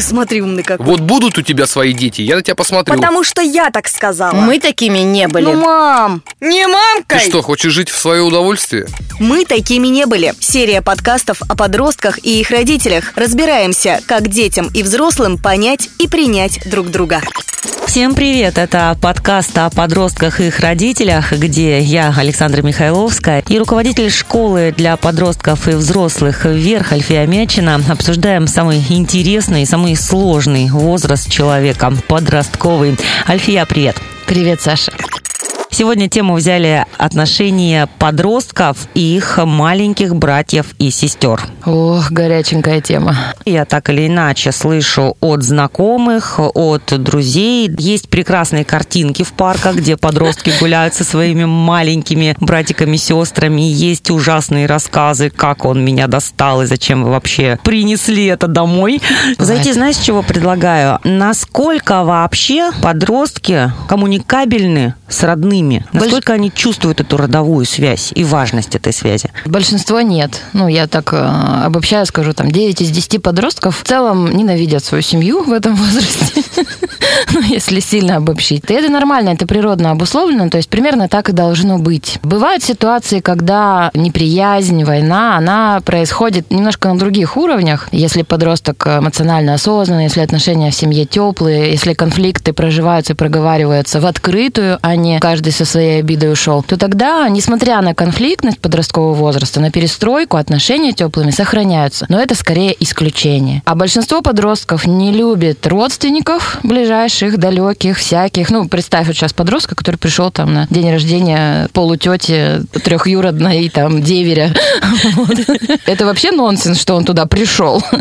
Ты смотри, умный какой. Вот будут у тебя свои дети, я на тебя посмотрю. Потому что я так сказала. Мы такими не были. Ну, мам, не Ты мамкой. что, хочешь жить в свое удовольствие? Мы такими не были. Серия подкастов о подростках и их родителях. Разбираемся, как детям и взрослым понять и принять друг друга. Всем привет! Это подкаст о подростках и их родителях, где я, Александра Михайловская, и руководитель школы для подростков и взрослых «Вверх» Альфия Мячина обсуждаем самый интересный и самый сложный возраст человека – подростковый. Альфия, привет! Привет, Саша. Сегодня тему взяли отношения подростков и их маленьких братьев и сестер. Ох, горяченькая тема. Я так или иначе слышу от знакомых, от друзей. Есть прекрасные картинки в парках, где подростки гуляют со своими маленькими братиками, сестрами. Есть ужасные рассказы, как он меня достал и зачем вы вообще принесли это домой. Зайти, знаешь, чего предлагаю? Насколько вообще подростки коммуникабельны с родными? Насколько они чувствуют эту родовую связь и важность этой связи? Большинство нет. Ну, я так э, обобщаю, скажу, там 9 из 10 подростков в целом ненавидят свою семью в этом возрасте. Ну, если сильно обобщить. И это нормально, это природно обусловлено, то есть примерно так и должно быть. Бывают ситуации, когда неприязнь, война, она происходит немножко на других уровнях. Если подросток эмоционально осознанный, если отношения в семье теплые, если конфликты проживаются и проговариваются в открытую, а не каждый со своей обидой ушел, то тогда, несмотря на конфликтность подросткового возраста, на перестройку, отношения теплыми сохраняются. Но это скорее исключение. А большинство подростков не любит родственников ближайших, далеких, всяких. Ну, представь вот сейчас подростка, который пришел там на день рождения полутети трехюродной там деверя. Это вообще нонсенс, что он туда пришел.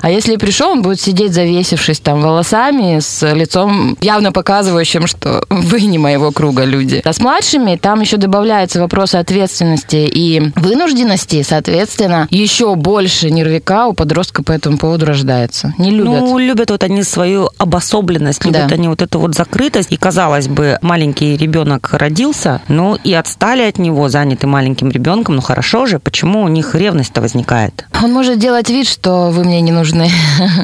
А если пришел, он будет сидеть завесившись там волосами, с лицом явно показывающим, что вы не моего круга люди. А с младшими там еще добавляется вопрос ответственности и вынужденности, соответственно, еще больше нервика у подростка по этому поводу рождается. Не любят. Ну, любят вот они свою обособленность, любят Да. они вот эту вот закрытость. И, казалось бы, маленький ребенок родился, ну и отстали от него, заняты маленьким ребенком. Ну хорошо же, почему у них ревность-то возникает? Он может делать вид, что вы мне не нужны.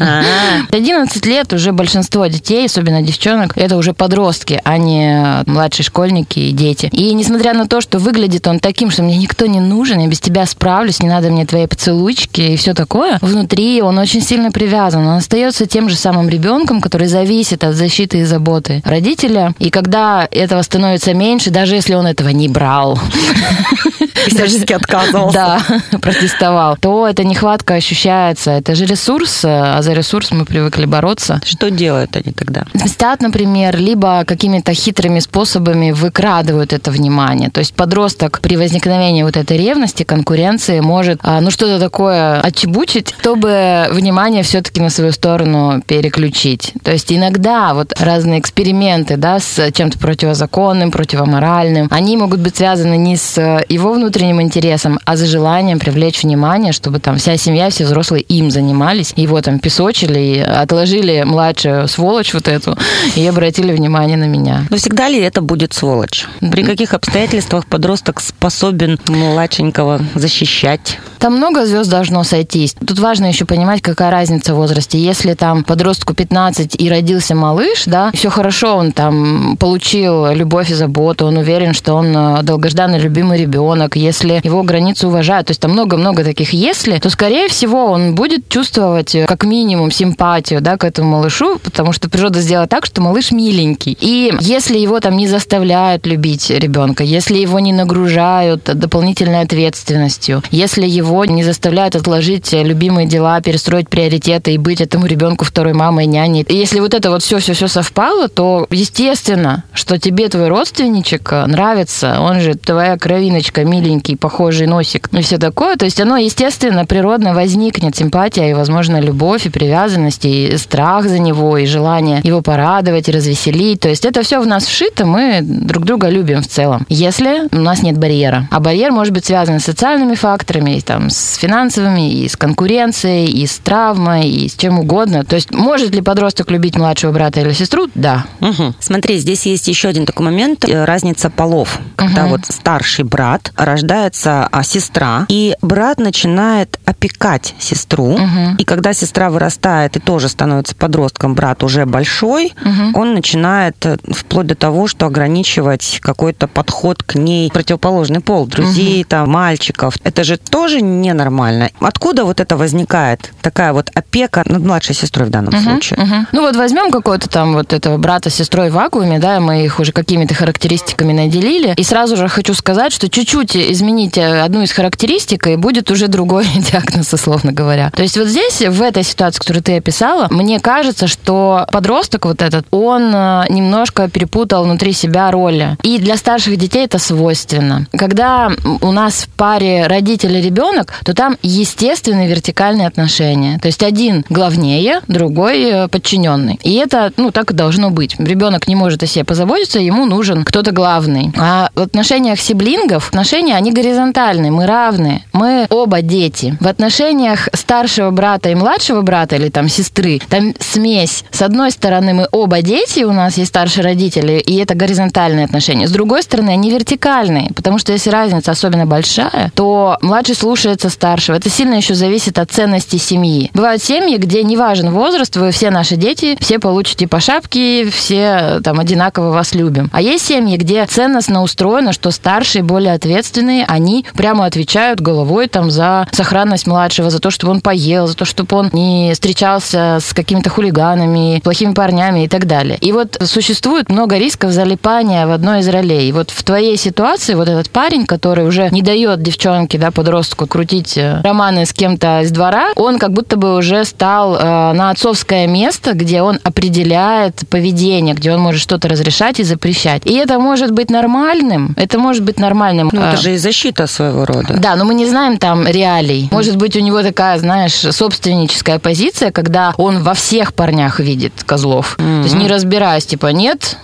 А, 11 лет уже большинство детей, особенно девчонок, это уже подростки, а не младшие школьники и дети. И несмотря на то, что выглядит он таким, что мне никто не нужен, я без тебя справлюсь, не надо мне твои поцелуйчики и все такое, внутри он очень сильно привязан. Он остается тем же самым ребенком, который зависит от защиты и заботы родителя. И когда этого становится меньше, даже если он этого не брал, всячески отказывался. да, протестовал, то эта нехватка ощущается. Это же ресурс, а за ресурс мы привыкли бороться. Что делают они тогда? Мстят, например, либо какими-то хитрыми способами выкрадывают это внимание. То есть подросток при возникновении вот этой ревности, конкуренции может, а, ну, что-то такое отчебучить, чтобы внимание все-таки на свою сторону переключить. То есть иногда вот разные эксперименты, да, с чем-то противозаконным, противоморальным, они могут быть связаны не с его внутренним интересом, а за желанием привлечь внимание, чтобы там вся семья, все взрослые им занимались, его там песочили, отложили младшую сволочь вот эту и обратили внимание на меня. Но всегда ли это будет сволочь? При каких обстоятельствах подросток способен младшенького защищать? Там много звезд должно сойтись. Тут важно еще понимать, какая разница в возрасте. Если там подростку 15 и родился малыш, да, все хорошо, он там получил любовь и заботу, он уверен, что он э, долгожданный любимый ребенок, если его границы уважают, то есть там много-много таких если, то, скорее всего, он будет чувствовать э, как минимум симпатию, да, к этому малышу, потому что природа сделала так, что малыш миленький. И если его там не заставляют любить ребенка, если его не нагружают дополнительной ответственностью, если его не заставляют отложить любимые дела, перестроить приоритеты и быть этому ребенку второй мамой, няней. И если вот это вот все-все-все совпало, то естественно, что тебе твой родственничек нравится, он же твоя кровиночка, миленький, миленький, похожий носик, и все такое. То есть оно, естественно, природно возникнет, симпатия и, возможно, любовь и привязанность, и страх за него, и желание его порадовать и развеселить. То есть это все в нас вшито, мы друг друга любим в целом. Если у нас нет барьера. А барьер может быть связан с социальными факторами, и, там, с финансовыми, и с конкуренцией, и с травмой, и с чем угодно. То есть может ли подросток любить младшего брата или сестру? Да. Угу. Смотри, здесь есть еще один такой момент, э, разница полов. Когда Угу. вот старший брат, рождается а, сестра, и брат начинает опекать сестру, Мгм. и когда сестра вырастает и тоже становится подростком, брат уже большой, Мгм. он начинает э, вплоть до того, что ограничивать какой-то подход к ней противоположный пол, друзей, там, мальчиков. Это же тоже ненормально. Откуда вот это возникает? Такая вот опека над младшей сестрой в данном Мгм, случае. мгм. Ну вот возьмем какого-то там вот этого брата с сестрой в вакууме, да, мы их уже какими-то характеристиками наделили, и сразу же хочу сказать, что чуть-чуть измените одну из характеристик, и будет уже другой диагноз, условно говоря. То есть вот здесь, в этой ситуации, которую ты описала, мне кажется, что подросток вот этот, он э, немножко перепутал внутри себя роли. И для старших детей это свойственно. Когда у нас в паре родитель и ребенок, то там естественные вертикальные отношения. То есть один главнее, другой э, подчиненный. И это, ну, так и должно быть. Ребенок не может о себе позаботиться, ему нужен кто-то главный. А в отношениях сиблингов отношения, они горизонтальные, мы равны. Мы оба дети. В отношениях старшего брата и младшего брата или там сестры, там смесь. С одной стороны, мы оба дети, у нас есть старшие родители, и это горизонтальные отношения. С другой стороны, они вертикальные, потому что если разница особенно большая, то младший слушается старшего. Это сильно еще зависит от ценности семьи. Бывают семьи, где не важен возраст, вы все наши дети, все получите по шапке, все там одинаково вас любим. А есть семьи, где ценностно устроено, что старшие более ответственные, они прямо отвечают головой там за сохранность младшего, за то, чтобы он поел, за то, чтобы он не встречался с какими-то хулиганами, плохими парнями и так далее. И вот существует много рисков залипания в одной из ролей. И вот в твоей ситуации вот этот парень, который уже не дает девчонке, да, подростку крутить э, романы с кем-то из двора, он как будто бы уже стал э, на отцовское место, где он определяет поведение, где он может что-то разрешать и запрещать. И это может быть нормальным, это может быть нормальным. Ну, это же и защита своего рода. да, но мы не знаем там реалий. Может быть, у него такая, знаешь, собственническая позиция, когда он во всех парнях видит козлов. То есть не разбираясь, типа, нет,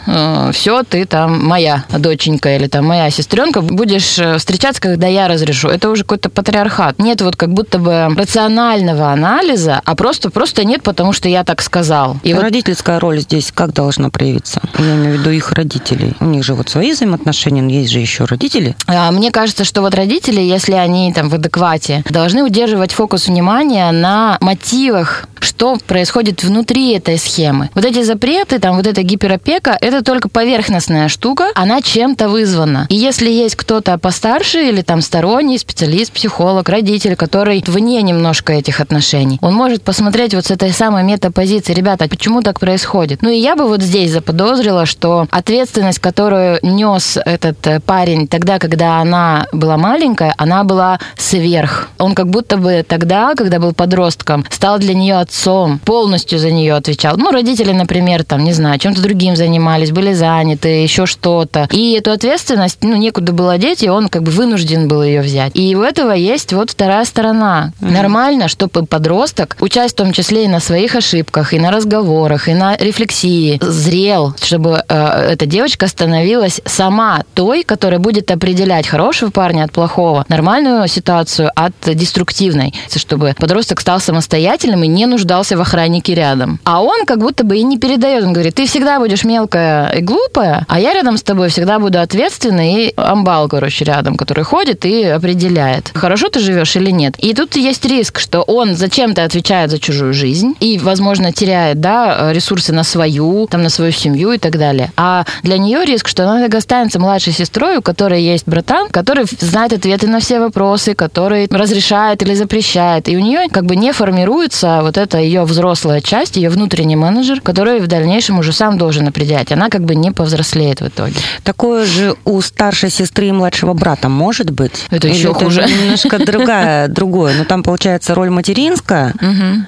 все, ты там моя доченька или там моя сестренка, будешь э, встречаться, когда я разрешу. Это уже какой-то патриархат. Нет вот как будто бы рационального анализа, а просто, просто нет, потому что я так сказал. И вот Родительская роль здесь как должна проявиться? Я имею в виду их родителей. У них же вот свои взаимоотношения, но есть же еще родители. А, Мне кажется, что вот родители, если они там в адеквате, должны удерживать фокус внимания на мотивах, что происходит внутри этой схемы. Вот эти запреты, там вот эта гиперопека, это только поверхностная штука, она чем-то вызвана. И если есть кто-то постарше или там сторонний специалист, психолог, родитель, который вне немножко этих отношений, он может посмотреть вот с этой самой метапозиции, ребята, почему так происходит? Ну и я бы вот здесь заподозрила, что ответственность, которую нес этот э, парень тогда, когда она была маленькая, она была сверх. Он как будто бы тогда, когда был подростком, стал для нее отцом, полностью за нее отвечал. Ну, родители, например, там, не знаю, чем-то другим занимались, были заняты, еще что-то. И эту ответственность, ну, некуда было деть, и он как бы вынужден был ее взять. И у этого есть вот вторая сторона. Нормально, чтобы подросток, участь в том числе и на своих ошибках, и на разговорах, и на рефлексии, зрел, чтобы э, эта девочка становилась сама той, которая будет определять хорошего парня от плохого, нормальную ситуацию от деструктивной, чтобы подросток стал самостоятельным и не нуждался в охраннике рядом. А он как будто бы и не передает, он говорит, ты всегда будешь мелкая и глупая, а я рядом с тобой всегда буду ответственный и амбал, короче, рядом, который ходит и определяет, хорошо ты живешь или нет. И тут есть риск, что он зачем-то отвечает за чужую жизнь и, возможно, теряет, да, ресурсы на свою, там, на свою семью и так далее. А для нее риск, что она останется младшей сестрой, у которой есть братан, который знает ответы на все вопросы, который разрешает или запрещает. И у нее как бы не формируется вот это это ее взрослая часть, ее внутренний менеджер, который в дальнейшем уже сам должен определять. Она как бы не повзрослеет в итоге. Такое же у старшей сестры и младшего брата может быть? Это Или еще хуже. немножко другая, другое. Но там получается роль материнская.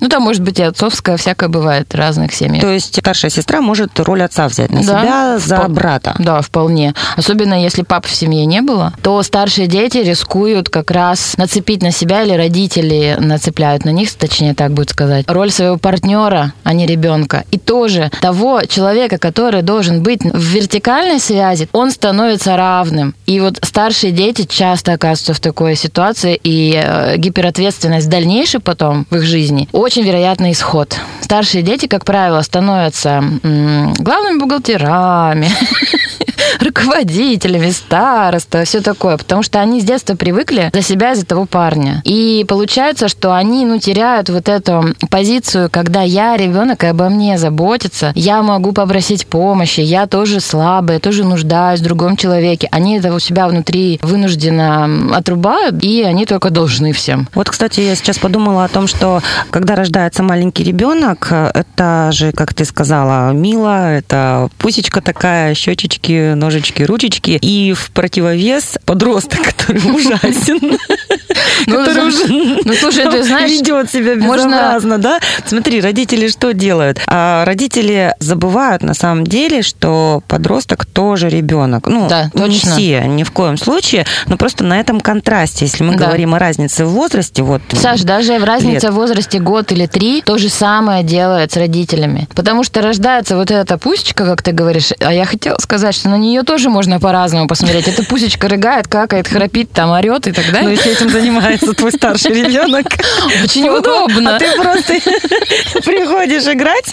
Ну, там может быть и отцовская, всякое бывает в разных семьях. То есть старшая сестра может роль отца взять на Да. себя за Впол- брата. Да, вполне. Особенно если пап в семье не было, то старшие дети рискуют как раз нацепить на себя или родители нацепляют на них, точнее так будет сказать, роль своего партнера, а не ребенка. И тоже того человека, который должен быть в вертикальной связи, он становится равным. И вот старшие дети часто оказываются в такой ситуации, и э, гиперответственность дальнейшей потом в их жизни очень вероятный исход. Старшие дети, как правило, становятся м, главными бухгалтерами, руководителями, староста, все такое, потому что они с детства привыкли за себя и за того парня. И получается, что они, ну, теряют вот эту позицию, когда я ребенок, и обо мне заботится, я могу попросить помощи, я тоже слабая, тоже нуждаюсь в другом человеке. Они это у себя внутри вынужденно отрубают, и они только должны всем. Вот, кстати, я сейчас подумала о том, что когда рождается маленький ребенок, это же, как ты сказала, мило, это пусечка такая, щечечки, ножички, ручечки, и в противовес подросток, который ужасен. Ну, который уже ну, слушай, ты знаешь, ведет себя можно- безобразно, да? Смотри, родители что делают? А родители забывают на самом деле, что подросток тоже ребенок. Ну, не точно. все, ни в коем случае, но просто на этом контрасте, если мы говорим о разнице в возрасте, вот Саш, даже в разнице в возрасте год или три то же самое делает с родителями. Потому что рождается вот эта пусечка, как ты говоришь, а я хотела сказать, что на нее тоже можно по-разному посмотреть. Эта пусечка рыгает, какает, храпит, там орет и так Ну, далее. если этим занимается твой старший ребенок. Очень удобно. А ты просто приходишь играть.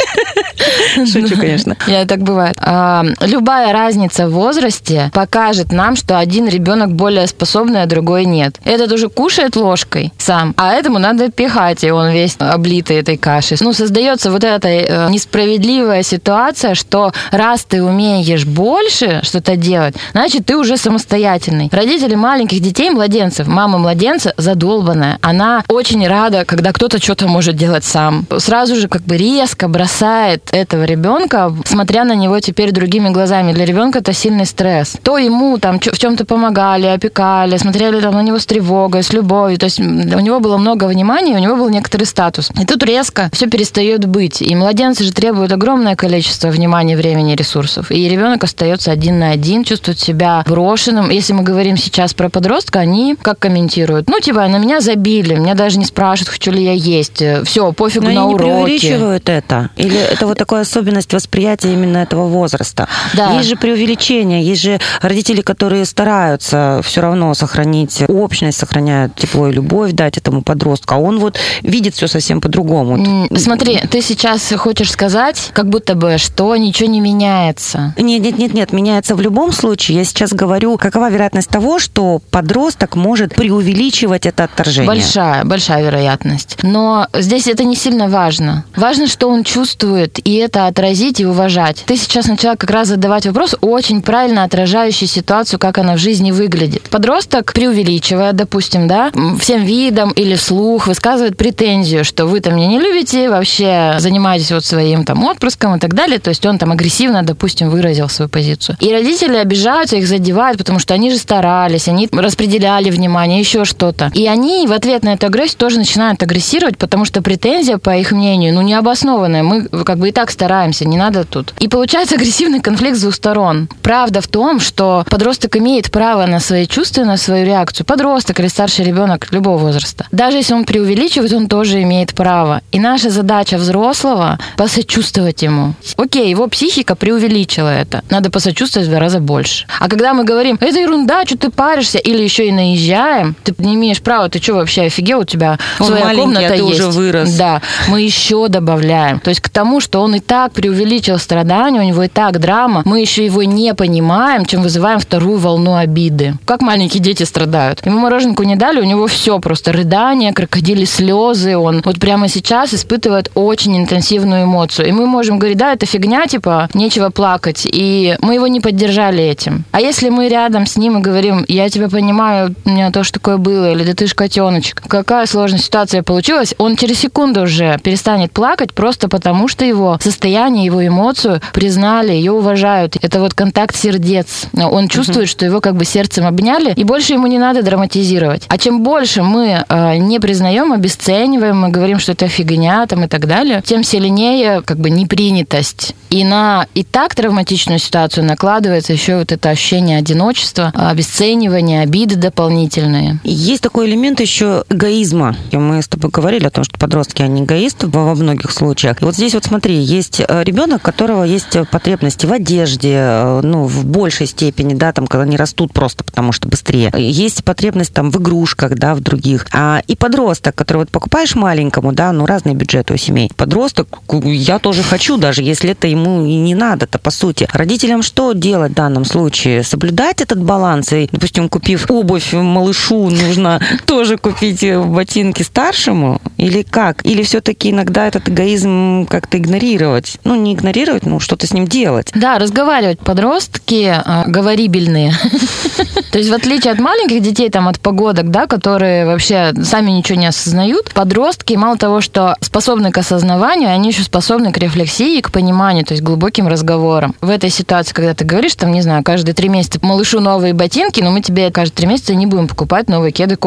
Шучу, конечно. Я так бывает. А, любая разница в возрасте покажет нам, что один ребенок более способный, а другой нет. Этот уже кушает ложкой сам, а этому надо пихать, и он весь облитый этой кашей. Ну, создается вот эта э, несправедливая ситуация, что раз ты умеешь больше что-то делать, значит, ты уже самостоятельный. Родители маленьких детей, младенцев, мама младенца задолбанная. Она очень рада, когда кто-то что-то может делать сам. Сразу же как бы резко бросает этого ребенка, смотря на него теперь другими глазами. Для ребенка это сильный стресс. То ему там в чем-то помогали, опекали, смотрели там на него с тревогой, с любовью. То есть у него было много внимания, у него был некоторый статус. И тут резко все перестает быть. И младенцы же требуют огромное количество внимания, времени, ресурсов. И ребенок остается один на один, чувствует себя брошенным. Если мы говорим сейчас про подростка, они как комментируют? Ну, типа, на меня забили, меня даже не спрашивают, хочу ли я есть. Все, пофигу Но на они уроки. преувеличивают это? Или это вот такая особенность восприятия именно этого возраста? Да. Есть же преувеличение, есть же родители, которые стараются все равно сохранить общность, сохраняют тепло и любовь, дать этому подростку, а он вот видит все совсем по-другому. Смотри, ты сейчас хочешь сказать, как будто бы, что ничего не меняется. Нет, нет, нет, нет, меняется в любом случае. Я сейчас говорю, какова вероятность того, что подросток может преувеличивать это отторжение? Большая, большая вероятность. Но здесь это не сильно важно. Важно, что он чувствует, и это отразить и уважать. Ты сейчас начала как раз задавать вопрос, очень правильно отражающий ситуацию, как она в жизни выглядит. Подросток, преувеличивая, допустим, да, всем видом или вслух высказывает претензию, что вы там меня не любите, вообще занимаетесь вот своим там отпрыском и так далее. То есть он там агрессивно, допустим, выразил свою позицию. И родители обижаются, их задевают, потому что они же старались, они распределяли внимание, еще что-то. И они в ответ на эту агрессию тоже начинают агрессировать, потому что претензия, по их мнению, ну, необоснованная. Мы как бы и так стараемся, не надо тут. И получается агрессивный конфликт с двух сторон. Правда в том, что подросток имеет право на свои чувства, на свою реакцию. Подросток или старший ребенок любого возраста. Даже если он преувеличивает, он тоже имеет право. И наша задача взрослого посочувствовать ему. Окей, его психика преувеличила это. Надо посочувствовать в два раза больше. А когда мы говорим, это ерунда, что ты паришься, или еще и наезжаем, ты не имеешь права, ты что вообще офигел, у тебя Он своя комната а ты есть. уже вырос. Да, мы еще добавляем. То есть к тому, что он и так преувеличил страдания, у него и так драма, мы еще его не понимаем, чем вызываем вторую волну обиды. Как маленькие дети страдают. Ему мороженку не дали, у него все просто рыдания, крокодили слезы. Он вот прямо сейчас испытывает очень интенсивную эмоцию. И мы можем говорить, да, это фигня, типа, нечего плакать. И мы его не поддержали этим. А если мы рядом с ним и говорим, я тебя понимаю, у меня тоже такое было, или да ты ж котеночек. Какая сложная ситуация получилась, он через секунду уже перестанет плакать просто потому, что его состояние, его эмоцию признали, ее уважают. Это вот контакт сердец. Он чувствует, что его как бы сердцем обняли, и больше ему не надо драматизировать. А чем больше мы э, не признаем, обесцениваем, мы говорим, что это фигня там и так далее, тем сильнее как бы непринятость. И на и так травматичную ситуацию накладывается еще вот это ощущение одиночества, обесценивания, обиды дополнительные. Есть такой элемент еще эгоизма. Мы с тобой говорили о том, что подростки, они эгоисты во многих случаях. И вот здесь вот смотри, есть э, ребенок, у которого есть потребности в одежде, э, ну, в большей степени, да, там, когда они растут просто потому, что быстрее. Есть потребность там в игрушках, да, в других. А и подросток, который вот покупаешь маленькому, да, ну, разные бюджеты у семей. Подросток, я тоже хочу, даже если это ему и не надо-то, по сути. Родителям что делать в данном случае? Соблюдать этот баланс и, допустим, купив обувь малышу, нужно тоже купить ботинки старшему? Или как? Или все-таки иногда этот эгоизм как-то игнорировать? Ну, не игнорировать, ну, что-то с ним делать. Да, разговаривать. Подростки э, говорибельные. То есть в отличие от маленьких детей, там, от погодок, да, которые вообще сами ничего не осознают, подростки мало того, что способны к осознаванию, они еще способны к рефлексии, к пониманию, то есть глубоким разговорам. В этой ситуации, когда ты говоришь, там, не знаю, каждые три месяца малышу новые ботинки, но мы тебе каждые три месяца не будем покупать новые кеды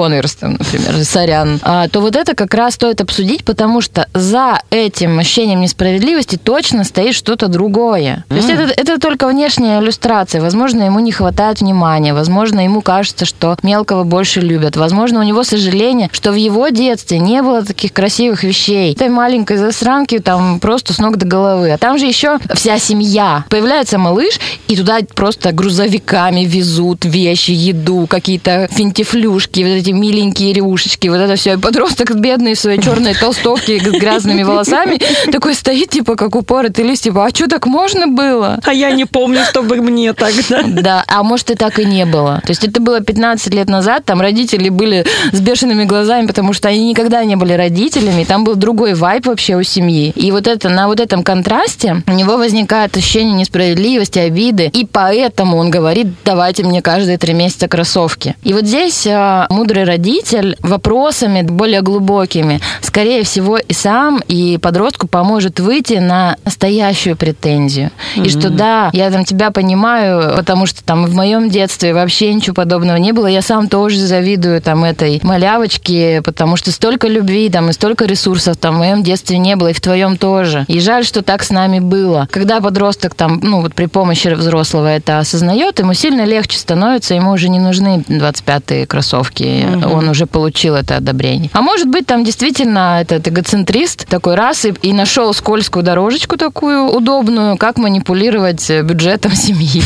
там, например, сорян, а, то вот это как раз стоит обсудить, потому что за этим ощущением несправедливости точно стоит что-то другое. То есть это, это только внешняя иллюстрация. Возможно, ему не хватает внимания, возможно, ему кажется, что мелкого больше любят. Возможно, у него сожаление, что в его детстве не было таких красивых вещей. Этой маленькой засранки там просто с ног до головы. А там же еще вся семья. Появляется малыш, и туда просто грузовиками везут вещи, еду, какие-то финтифлюшки, вот эти миленькие рюшечки, вот это все. И подросток бедный в своей черной толстовке с грязными волосами такой стоит, типа, как упоротый лист, типа, а что так можно было? А я не помню, чтобы мне так, да? Да, а может и так и не было. То есть это было 15 лет назад, там родители были с бешеными глазами, потому что они никогда не были родителями, там был другой вайп вообще у семьи. И вот это, на вот этом контрасте у него возникает ощущение несправедливости, обиды, и поэтому он говорит, давайте мне каждые три месяца кроссовки. И вот здесь э, мудрый родитель вопросами более глубокими, скорее всего, и сам, и подростку поможет выйти на настоящую претензию. Mm-hmm. И что да, я там тебя понимаю, потому что там в моем детстве вообще ничего подобного не было. Я сам тоже завидую там этой малявочке, потому что столько любви там и столько ресурсов там в моем детстве не было, и в твоем тоже. И жаль, что так с нами было. Когда подросток там, ну вот при помощи взрослого это осознает, ему сильно легче становится, ему уже не нужны 25-е кроссовки, угу. он уже получил это одобрение. А может быть, там действительно этот эгоцентрист такой раз и, и нашел скользкую дорожечку такую удобную, как манипулировать бюджетом семьи.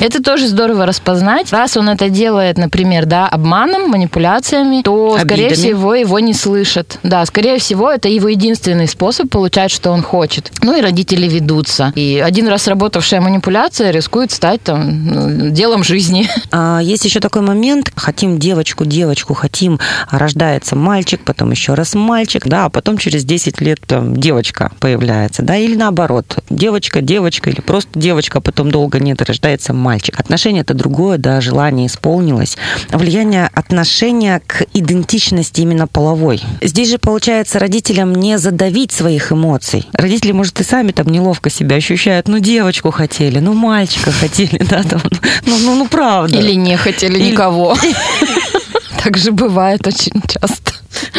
Это тоже здорово распознать. Раз он это делает, например, да, обманом, манипуляциями, то, Обидами. скорее всего, его не слышат. Да, скорее всего, это его единственный способ получать, что он хочет. Ну и родители ведутся. И один раз работавшая манипуляция рискует стать там ну, делом жизни. А есть еще такой момент. Хотим девочку, девочку, хотим, рождается мальчик, потом еще раз мальчик, да, а потом через 10 лет там, девочка появляется, да, или наоборот, девочка, девочка, или просто девочка, а потом долго нет, рождается мальчик. Отношение это другое, да, желание исполнилось. Влияние отношения к идентичности именно половой. Здесь же, получается, родителям не задавить своих эмоций. Родители, может, и сами там неловко себя ощущают. Ну, девочку хотели, ну, мальчика хотели, да, там, ну, ну, ну, правда. Или не хотели никого. Так же бывает очень часто.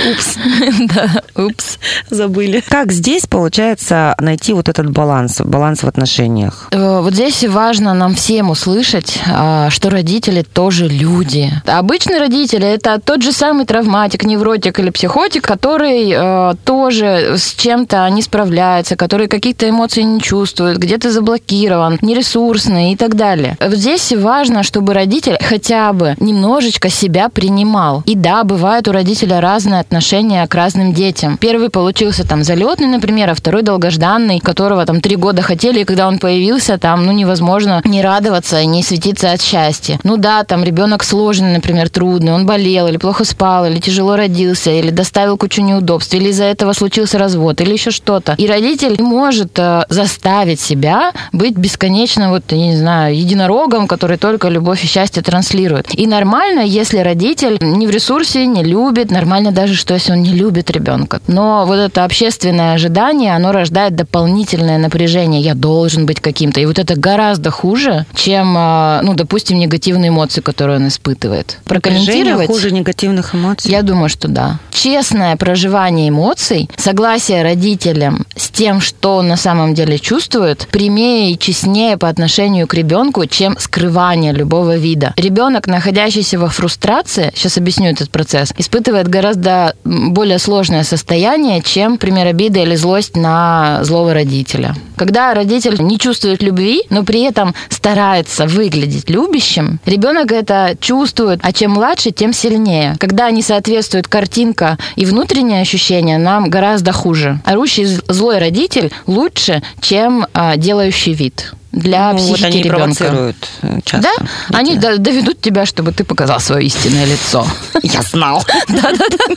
Упс. Да, упс, забыли. Как здесь получается найти вот этот баланс, баланс в отношениях? Э, вот здесь важно нам всем услышать, а, что родители тоже люди. Обычные родители – это тот же самый травматик, невротик или психотик, который э, тоже с чем-то не справляется, который каких-то эмоций не чувствует, где-то заблокирован, нересурсный и так далее. Вот здесь важно, чтобы родитель хотя бы немножечко себя принимал. И да, бывает у родителя разные отношения отношение к разным детям. Первый получился там залетный, например, а второй долгожданный, которого там три года хотели, и когда он появился, там, ну, невозможно не радоваться и не светиться от счастья. Ну да, там ребенок сложный, например, трудный, он болел или плохо спал, или тяжело родился, или доставил кучу неудобств, или из-за этого случился развод, или еще что-то. И родитель может э, заставить себя быть бесконечно, вот, я не знаю, единорогом, который только любовь и счастье транслирует. И нормально, если родитель не в ресурсе, не любит, нормально даже, что если он не любит ребенка. Но вот это общественное ожидание, оно рождает дополнительное напряжение. Я должен быть каким-то. И вот это гораздо хуже, чем, э, ну, допустим, негативные эмоции, которые он испытывает. Прокомментировать? хуже негативных эмоций? Я думаю, что да. Честное проживание эмоций, согласие родителям с тем, что он на самом деле чувствует, прямее и честнее по отношению к ребенку, чем скрывание любого вида. Ребенок, находящийся во фрустрации, сейчас объясню этот процесс, испытывает гораздо более сложное состояние, чем, например, обида или злость на злого родителя. Когда родитель не чувствует любви, но при этом старается выглядеть любящим, ребенок это чувствует, а чем младше, тем сильнее. Когда не соответствует картинка и внутреннее ощущение, нам гораздо хуже. Орущий злой родитель лучше, чем а, делающий вид для ну, психики вот они ребенка. э, часто. Да? Они до- доведут тебя, чтобы ты показал свое истинное лицо. Я знал.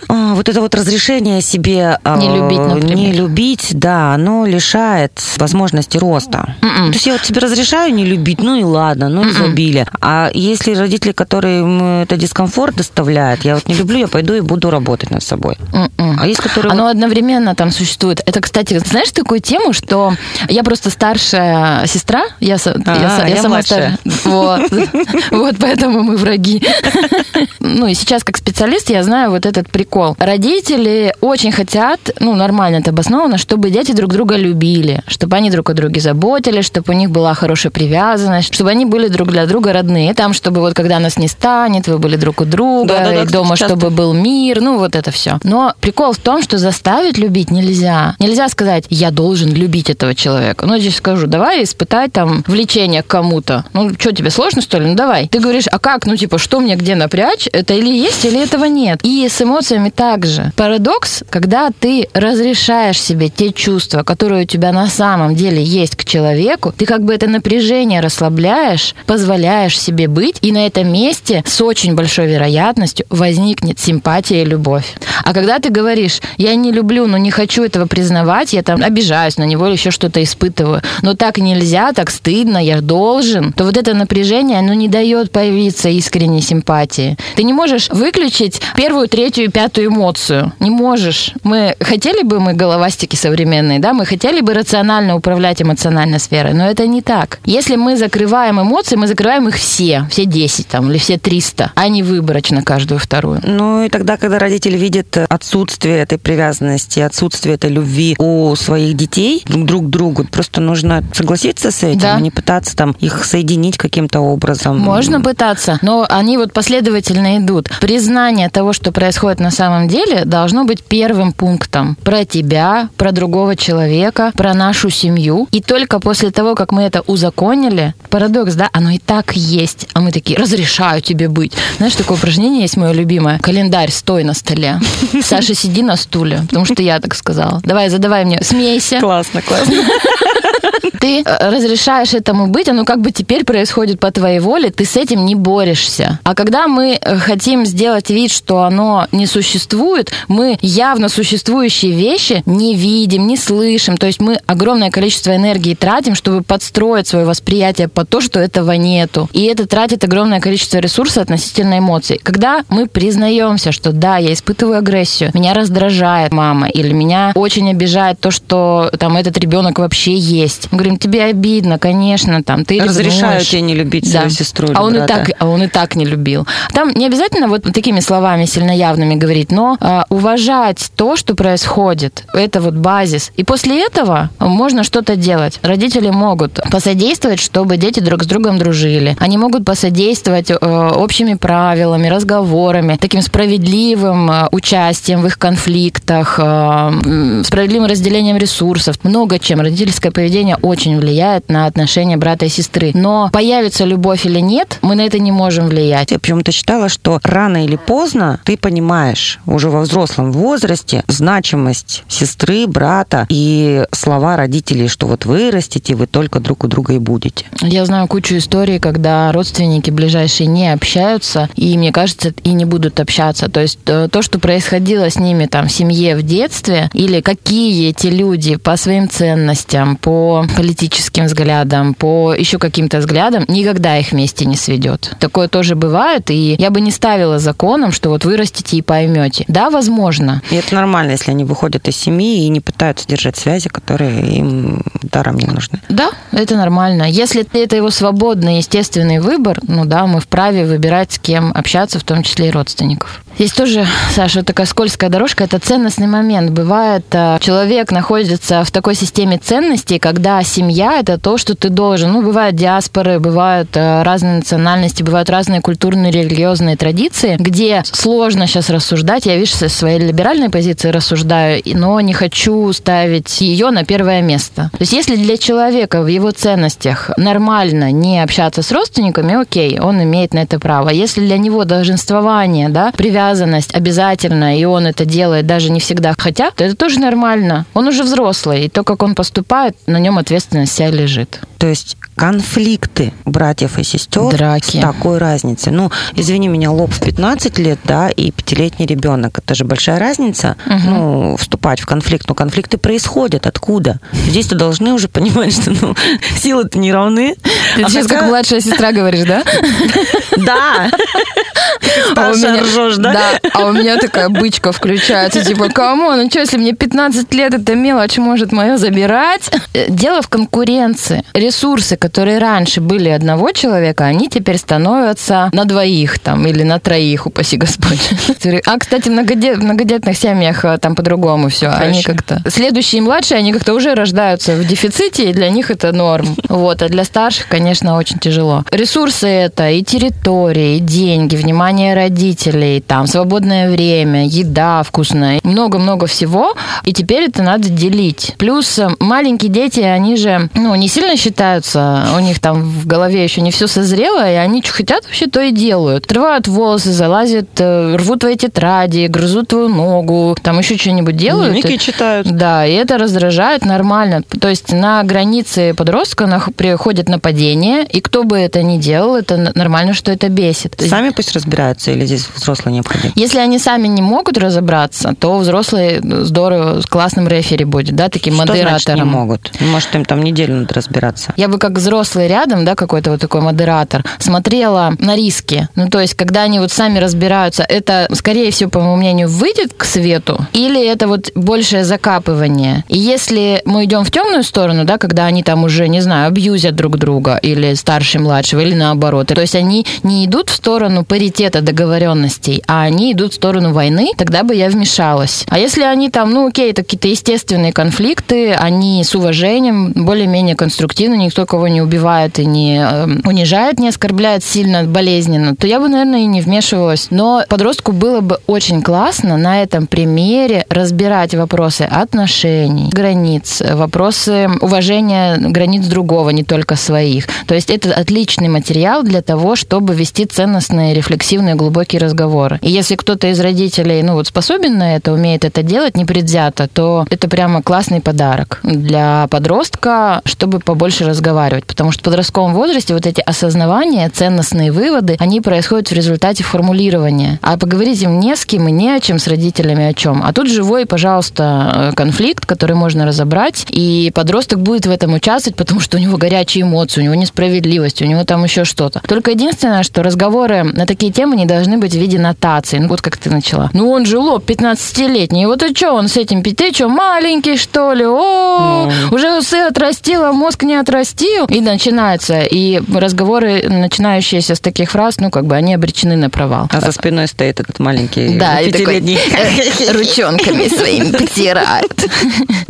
А, Вот это вот разрешение себе а, Не любить, например. не любить, да, оно лишает возможности роста. М-м. То есть я вот себе разрешаю не любить, ну и ладно, ну М-м. изобилие. А если родители, которые это дискомфорт доставляют, я вот не люблю, я пойду и буду работать над собой. М-м. А есть, которые... Оно одновременно там существует. Это, кстати, знаешь такую тему, что я просто старшая сестра, я, со- А, я сама младшая. стар- Вот. Вот поэтому мы враги. Ну и сейчас как специалист я знаю вот этот прикол. Родители очень хотят, ну нормально это обосновано, чтобы дети друг друга любили, чтобы они друг о друге заботились, чтобы у них была хорошая привязанность, чтобы они были друг для друга родные. Там, чтобы вот когда нас не станет, вы были друг у друга, Да-да-да, и кстати, дома, часто. чтобы был мир, ну вот это все. Но прикол в том, что заставить любить нельзя. Нельзя сказать, я должен любить этого человека. Ну, я здесь скажу, давай испытай там влечение к кому-то. Ну, что, тебе сложно, что ли? Ну, давай. Ты говоришь, а как, ну, типа, что мне где напрячь? Это или есть, или этого нет. И с эмоциями также. Парадокс, когда ты разрешаешь себе те чувства, которые у тебя на самом деле есть к человеку, ты как бы это напряжение расслабляешь, позволяешь себе быть, и на этом месте с очень большой вероятностью возникнет симпатия и любовь. А когда ты говоришь, я не люблю, но не хочу этого признавать, я там обижаюсь на него или еще что-то испытываю, но так нельзя, так стыдно, я должен, то вот это напряжение, оно не дает появиться искренней симпатии. Ты не можешь выключить первую, третью и пятую эмоцию. Не можешь. Мы хотели бы мы головастики современные, да, мы хотели бы рационально управлять эмоциональной сферой, но это не так. Если мы закрываем эмоции, мы закрываем их все, все 10 там, или все 300, а не выборочно каждую вторую. Ну и тогда, когда родители видят отсутствие этой привязанности, отсутствие этой любви у своих детей друг к другу, просто нужно согласиться с этим, Да. а не пытаться там их соединить каким-то образом. Можно пытаться, но они вот последовательно идут. Признание того, что происходит на самом деле, должно быть первым пунктом. Про тебя, про другого человека, про нашу семью. И только после того, как мы это узаконили, парадокс, да, оно и так есть. А мы такие, разрешаю тебе быть. Знаешь, такое упражнение есть мое любимое. Календарь, стой на столе. Саша, сиди на стуле, потому что я так сказала. Давай, задавай мне, смейся. Классно, классно. Ты э, разрешаешь этому быть, оно как бы теперь происходит по твоей воле, ты с этим не борешься. А когда мы э, хотим сделать вид, что оно не существует, мы явно существующие вещи не видим, не слышим. То есть мы огромное количество энергии тратим, чтобы подстроить свое восприятие под то, что этого нету. И это тратит огромное количество ресурсов относительно эмоций. Когда мы признаемся, что да, я испытываю агрессию, меня раздражает мама, или меня очень обижает то, что там этот ребенок вообще есть. Мы говорим, тебе обидно, конечно, там ты Разрешаю ревнуешь». тебе не любить Да. свою сестру А он и брата. так, а он и так не любил. Там не обязательно вот такими словами сильно явными говорить, но а, уважать то, что происходит, это вот базис. И после этого можно что-то делать. Родители могут посодействовать, чтобы дети друг с другом дружили. Они могут посодействовать э, общими правилами, разговорами, таким справедливым э, участием в их конфликтах, э, справедливым разделением ресурсов. Много чем. Родительское поведение очень влияет на отношения брата и сестры. Но появится любовь или нет, мы на это не можем влиять. Я почему-то считала, что рано или поздно ты понимаешь уже во взрослом возрасте значимость сестры, брата и слова родителей, что вот вы растете, вы только друг у друга и будете. Я знаю кучу историй, когда родственники ближайшие не общаются, и, мне кажется, и не будут общаться. То есть э, то, что происходило с ними там в семье в детстве, или какие эти люди по своим ценностям, по политическим взглядам, по еще каким-то взглядам, никогда их вместе не сведет. Такое тоже бывает, и я бы не ставила законом, что вот вырастите и поймете. Да, возможно. И это нормально, если они выходят из семьи и не пытаются держать связи, которые им даром не нужны. Да, это нормально. Если это его свободный, естественный выбор, ну да, мы вправе выбирать, с кем общаться, в том числе и родственников. Есть тоже, Саша, такая скользкая дорожка, это ценностный момент. Бывает, э, человек находится в такой системе ценностей, когда семья – это то, что ты должен. Ну, бывают диаспоры, бывают э, разные национальности, бывают разные культурные, религиозные традиции, где сложно сейчас рассуждать. Я, видишь, со своей либеральной позиции рассуждаю, но не хочу ставить ее на первое место. То есть, если для человека в его ценностях нормально не общаться с родственниками, окей, он имеет на это право. Если для него долженствование, да, привязанность обязательно, и он это делает даже не всегда хотя, то это тоже нормально. Он уже взрослый, и то, как он поступает, на нем ответственность вся лежит. То есть конфликты братьев и сестер Драки. с такой разницей. Ну, извини меня, лоб в 15 лет, да, и пятилетний ребенок. Это же большая разница, Мгм. ну, вступать в конфликт. Но конфликты происходят. Откуда? Здесь-то должны уже понимать, что, ну, силы-то не равны. Ты А сейчас как пока- младшая сестра говоришь, да? Да. А у меня- ржешь, да? а у меня такая бычка включается, типа, кому? Ну что, если мне 15 лет, эта мелочь может мое забирать? Э, Дело в конкуренции. Ресурсы, которые раньше были одного человека, они теперь становятся на двоих там или на троих, упаси Господь. А, кстати, в многодет- в многодетных семьях э, там по-другому все. Они как-то... Следующие и младшие, они как-то уже рождаются в дефиците, и для них это норм. Вот, а для старших, конечно, очень тяжело. Ресурсы это и территории, и деньги, внимание родителей, там, свободное время, еда вкусная, много-много всего. И теперь это надо делить. Плюс э, маленькие дети, они же, ну, не сильно считаются, у них там в голове еще не все созрело, и они что хотят, вообще то и делают. Отрывают волосы, залазят, э, рвут твои тетради, грызут твою ногу, там еще что-нибудь делают. Дневники читают. Да, и это раздражает нормально. То есть на границе подростка нах- приходит нападение, и кто бы это ни делал, это нормально, что это бесит. Сами пусть разбираются, или здесь взрослый необходим? Если они сами не могут разобраться, то взрослый здорово, с классным рефери будет, да, таким Что значит модератором. не могут? Может, им там неделю надо разбираться. Я бы как взрослый рядом, да, какой-то вот такой модератор, смотрела на риски. Ну, то есть, когда они вот сами разбираются, это, скорее всего, по моему мнению, выйдет к свету, или это вот большее закапывание. И если мы идем в темную сторону, да, когда они там уже, не знаю, абьюзят друг друга, или старший младшего, или наоборот, то есть они не идут в сторону паритета договоренностей, а они идут в сторону войны, тогда бы я вмешалась. А если они там, ну окей, это какие-то естественные конфликты, они с уважением, более-менее конструктивно, никто кого не убивает и не э, унижает, не оскорбляет сильно, болезненно, то я бы, наверное, и не вмешивалась. Но подростку было бы очень классно на этом примере разбирать вопросы отношений, границ, вопросы уважения границ другого, не только своих. То есть это отличный материал для того, чтобы вести ценностные, рефлексивные, глубокие разговоры. И если кто-то из родителей, ну вот способен на это, умеет это делать непредвзято, то это прямо классный подарок для подростка, чтобы побольше разговаривать. Потому что в подростковом возрасте вот эти осознавания, ценностные выводы, они происходят в результате формулирования. А поговорить им не с кем и не о чем с родителями о чем. А тут живой, пожалуйста, э, конфликт, который можно разобрать, и подросток будет в этом участвовать, потому что у него горячие эмоции, у него несправедливость, у него там еще что-то. Только единственное, что разговоры на такие темы не должны быть в виде нотации. Ну, вот как ты начала. Ну, он же лоб 15-летний. Вот и что он с этим пить? Ты что, маленький, что ли? О, уже усы отрастил, а мозг не отрастил. И начинается, и разговоры, начинающиеся с таких фраз, ну, как бы они обречены на провал. А за спиной стоит этот маленький Да, и такой, э, ручонками своими потирает.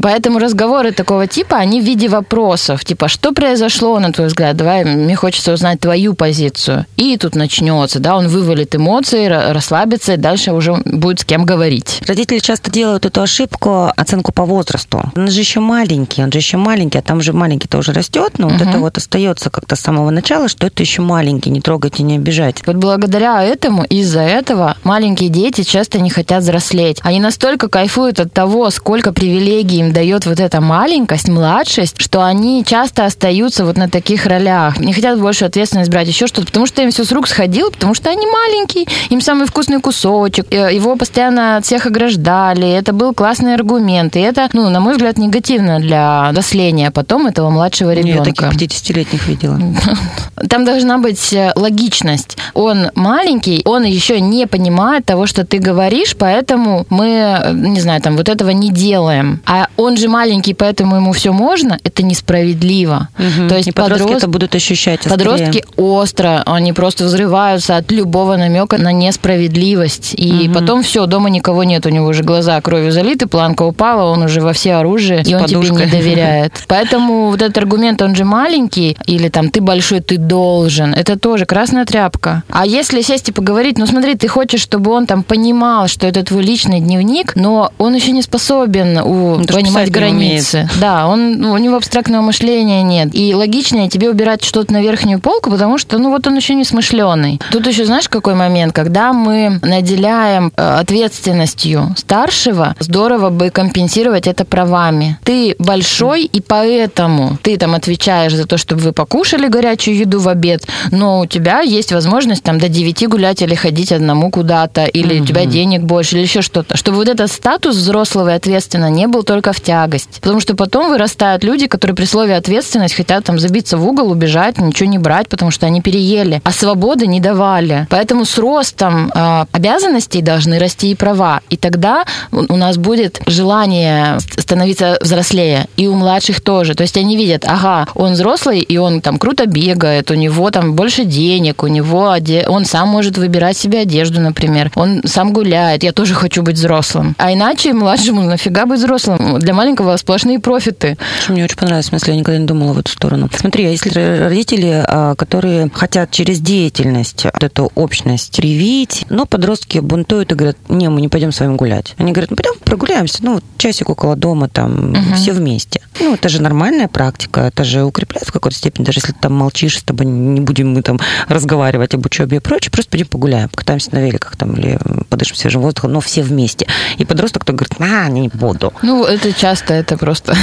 Поэтому разговоры такого типа, они в виде вопросов. Типа, что произошло, на твой взгляд? Давай, мне хочется узнать твою позицию. И тут начнется, да, он вывалит эмоции, ра- расслабится, и дальше уже будет с кем говорить. Родители часто делают эту ошибку, оценку по возрасту. Он же еще маленький, он же еще маленький, а там же маленький-то уже растет, но вот это вот остается как-то с самого начала, что это еще маленький, не трогайте, не обижайте. Вот благодаря этому, из-за этого, маленькие дети часто не хотят взрослеть. Они настолько кайфуют от того, сколько привилегий им дает вот эта маленькость, младшесть, что они часто остаются вот на таких ролях. Не хотят больше ответственность брать, еще что-то, потому что им все с рук сходило, потому что они маленькие, им самый вкусный кусочек, э, его постоянно от всех ограждали, это был классный аргумент, и это, ну, на мой взгляд, негативно для взросления потом этого младшего Я ребенка. таких 50-летних видела. Там должна быть э, логичность. Он маленький, он еще не понимает того, что ты говоришь, поэтому мы, э, не знаю, там вот этого не делаем. А он же маленький, поэтому ему все можно. Это несправедливо. То есть И подростки подростки- это будут ощущать острее. Подростки остро, они просто взрываются от любого намека на несправедливость. И потом все, дома никого нет, у него уже глаза кровью залиты, планка упала, он уже во все оружие, и он тебе подушкой. не доверяет. Поэтому вот этот аргумент, он же маленький, или там ты большой, ты должен, это тоже красная тряпка. А если сесть и поговорить, ну смотри, ты хочешь, чтобы он там понимал, что это твой личный дневник, но он еще не способен у- даже понимать границы. Да, он, ну, у него абстрактного мышления нет. И логичнее тебе убирать что-то на верхнюю полку, потому что, ну, вот он еще не смышленый. Тут еще знаешь, какой момент? Когда мы наделяем э, ответственностью старшего, здорово бы компенсировать это правами. Ты большой, и поэтому ты там отвечаешь за то, чтобы вы покушали горячую еду в обед, но у тебя есть возможность там до 9 гулять или ходить одному куда-то, или у тебя денег больше, или еще что-то. Чтобы вот этот статус взрослого и ответственного не был только в тягость. Потому что потом вырастают люди, которые при слове ответственность хотят там забиться в угол, убежать, ничего не брать, потому что они переели, а свободы не давали. Поэтому с ростом э, обязанностей должны расти и права. И тогда у нас будет желание становиться взрослее. И у младших тоже. То есть они видят, ага, он взрослый, и он там круто бегает, у него там больше денег, у него оде- он сам может выбирать себе одежду, например. Он сам гуляет. Я тоже хочу быть взрослым. А иначе младшему нафига быть взрослым? Для маленького сплошные профиты. Что мне очень понравилось, в смысле, я никогда не думала в эту сторону. Смотри, а если родители, а, которые хотят через деятельность вот эту общность привить, но подростки бунтуют и говорят, не, мы не пойдем с вами гулять. Они говорят, ну пойдем прогуляемся, ну часик около дома, там, все вместе. Ну, это же нормальная практика, это же укрепляет в какой-то степени, даже если ты там молчишь, с тобой не будем мы там разговаривать об учебе и прочее, просто пойдем погуляем, покатаемся на великах там или подышим свежим воздухом, но все вместе. И подросток, кто говорит, а, не буду. Ну, это часто, это просто...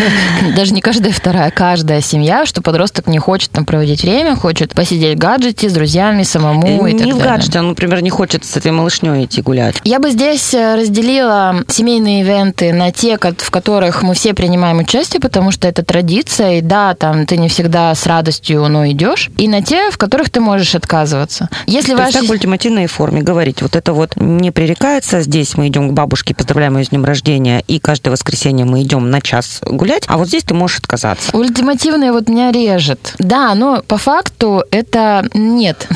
Даже не каждая вторая, каждая семья, что подросток не хочет там проводить время, хочет посидеть в гаджете с друзьями самому и так не в далее. гаджете, он, например, не хочет с этой малышней идти гулять. Я бы здесь э, разделила семейные ивенты на те, в которых мы все принимаем участие, потому что это традиция, и да, там ты не всегда с радостью, но идешь, и на те, в которых ты можешь отказываться. Если То ваши... так в ультимативной форме говорить, вот это вот не пререкается, здесь мы идем к бабушке, поздравляем ее с днем рождения, и каждое воскресенье мы идем на час гулять, а вот здесь ты можешь отказаться. Ультимативное вот меня режет. Да, но по факту это нет.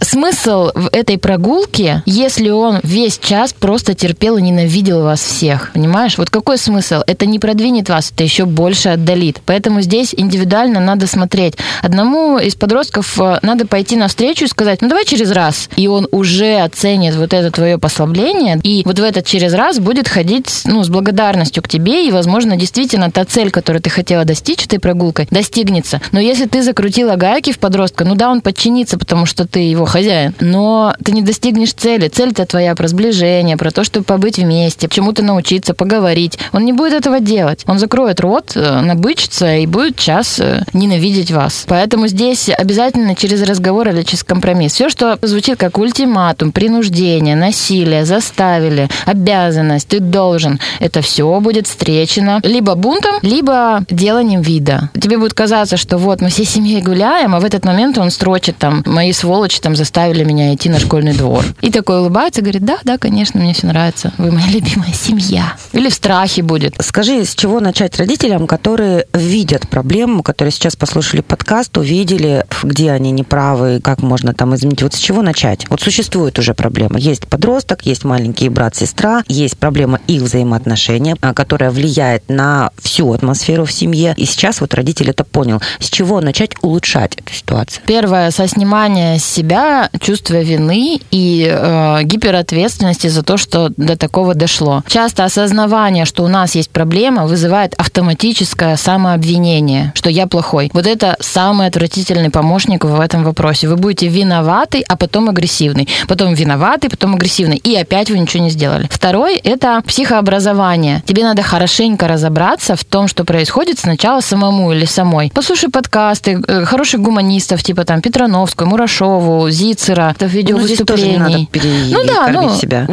Смысл в этой прогулке, если он весь час просто терпел и ненавидел вас всех. Понимаешь? Вот какой смысл? Это не продвинет вас, это еще больше отдалит. Поэтому здесь индивидуально надо смотреть. Одному из подростков э, надо пойти навстречу и сказать, ну давай через раз. И он уже оценит вот это твое послабление, и вот в этот через раз будет ходить ну, с благодарностью к тебе, и, возможно, действительно та цель, которую ты хотела достичь этой прогулкой, достигнется. Но если ты закрутила гайки в подростка, ну да, он подчинится, потому что ты его хозяин, но ты не достигнешь цели. Цель-то твоя про сближение, про то, чтобы побыть вместе, чему-то научиться, поговорить. Он не будет этого делать. Он закроет рот, э, набычится и будет час э, ненавидеть вас. Поэтому здесь обязательно через разговор или через компромисс. Все, что звучит как ультиматум, принуждение, насилие, заставили, обязанность, ты должен, это все будет встречено либо бунтом, либо деланием вида. Тебе будет казаться, что вот мы всей семьей гуляем, а в этот момент он строчит там, мои сволочи там заставили меня идти на школьный двор. И такой улыбается говорит, да, да, конечно, мне все нравится, вы моя любимая семья. Или в страхе будет. Скажи, с чего начать родителям, которые видят проблему, которые сейчас послушали подкаст, увидели, где они неправы, как можно там изменить. Вот с чего начать? Вот существует уже проблема. Есть подросток, есть маленький брат-сестра, есть проблема их взаимоотношения, а, которая влияет на всю атмосферу в семье. И сейчас вот родитель это понял. С чего начать улучшать эту ситуацию? Первое, со снимания себя чувства вины и э, гиперответственности за то, что до такого дошло. Часто осознавание, что у нас есть проблема, вызывает автоматическое самообвинение, что я плохой. Вот это самый отвратительный помощник в этом вопросе. Вы будете виноваты, а потом агрессивный. Потом виноватый, потом агрессивный. И опять вы ничего не сделали. Второй – это психообразование. Тебе надо хорошенько разобраться в том, что происходит сначала самому или самой. Послушай подкасты э, хороших гуманистов, типа там Петрановскую, Мурашову, Зицера, видео ну, здесь тоже не надо ну да, ну, себя.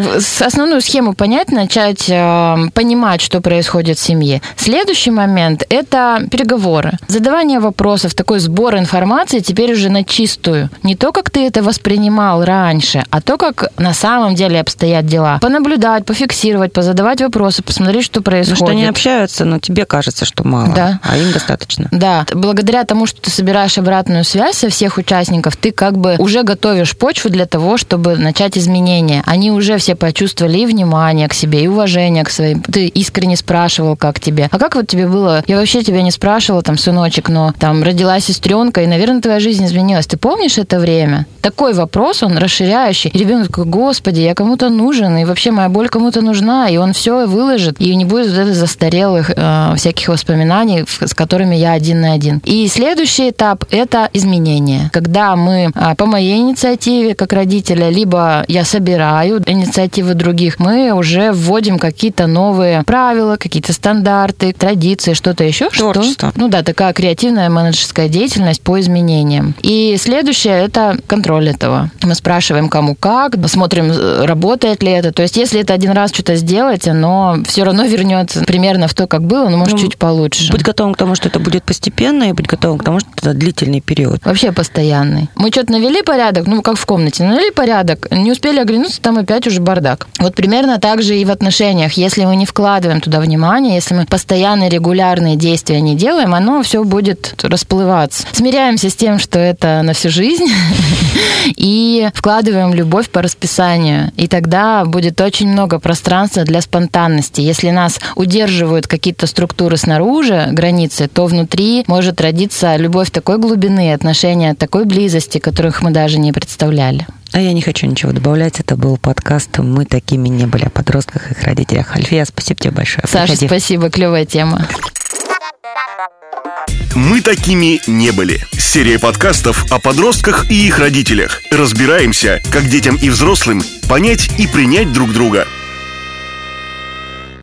основную схему понять, начать э, понимать, что происходит в семье. Следующий момент – это переговоры. Задавание вопросов, такой сбор информации теперь уже на чистую. Не то, как ты это воспринимал раньше, а то, как на самом деле обстоят дела. Понаблюдать, пофиксировать, позадавать вопросы, посмотреть, что происходит. Ну, что они общаются, но тебе кажется, что мало, да. а им достаточно. Да. Благодаря тому, что ты собираешь обратную связь со всех участников, ты как бы уже готовишь почву для того, чтобы начать изменения. Они уже все почувствовали и внимание к себе, и уважение к своим. Ты искренне спрашивал, как тебе. А как вот тебе было? Я вообще тебя не спрашивала, там, сыночек, но там родилась сестренка, и, наверное, твоя жизнь изменилась. Ты помнишь это время? Такой вопрос, он расширяющий. И ребенок такой, господи, я кому-то нужен, и вообще моя боль кому-то нужна, и он все выложит, и не будет вот этих застарелых э, всяких воспоминаний, с которыми я один на один. И следующий этап – это изменение. Когда мы э, по моей инициативе, как родителя, либо я собираю инициативы других, мы уже вводим какие-то новые правила, какие-то стандарты, традиции, что-то еще. Творчество. Что, ну да, такая креативная менеджерская деятельность по изменениям. И следующее – это контроль этого. Мы спрашиваем, кому как, смотрим, работает ли это. То есть, если это один раз что-то сделать, оно все равно вернется примерно в то, как было, но может ну, чуть получше. Быть готовым к тому, что это будет постепенно, и быть готовым к тому, что это длительный период. Вообще постоянный. Мы что-то навели порядок, ну, как в комнате, навели порядок, не успели оглянуться, там опять уже бардак. Вот примерно так же и в отношениях. Если мы не вкладываем туда внимание, если мы постоянно регулярные действия не делаем, оно все будет расплываться. Смиряемся с тем, что это на всю жизнь, и вкладываем любовь по расписанию. И тогда будет очень много пространства для спонтанности. Если нас удерживают какие-то структуры снаружи, границы, то внутри может родиться любовь такой глубины, отношения такой близости, которых мы даже не представляли. А я не хочу ничего добавлять. Это был подкаст «Мы такими не были» о подростках и их родителях. Альфия, спасибо тебе большое. Саша, Приходи. спасибо. Клевая тема. «Мы такими не были». Серия подкастов о подростках и их родителях. Разбираемся, как детям и взрослым понять и принять друг друга –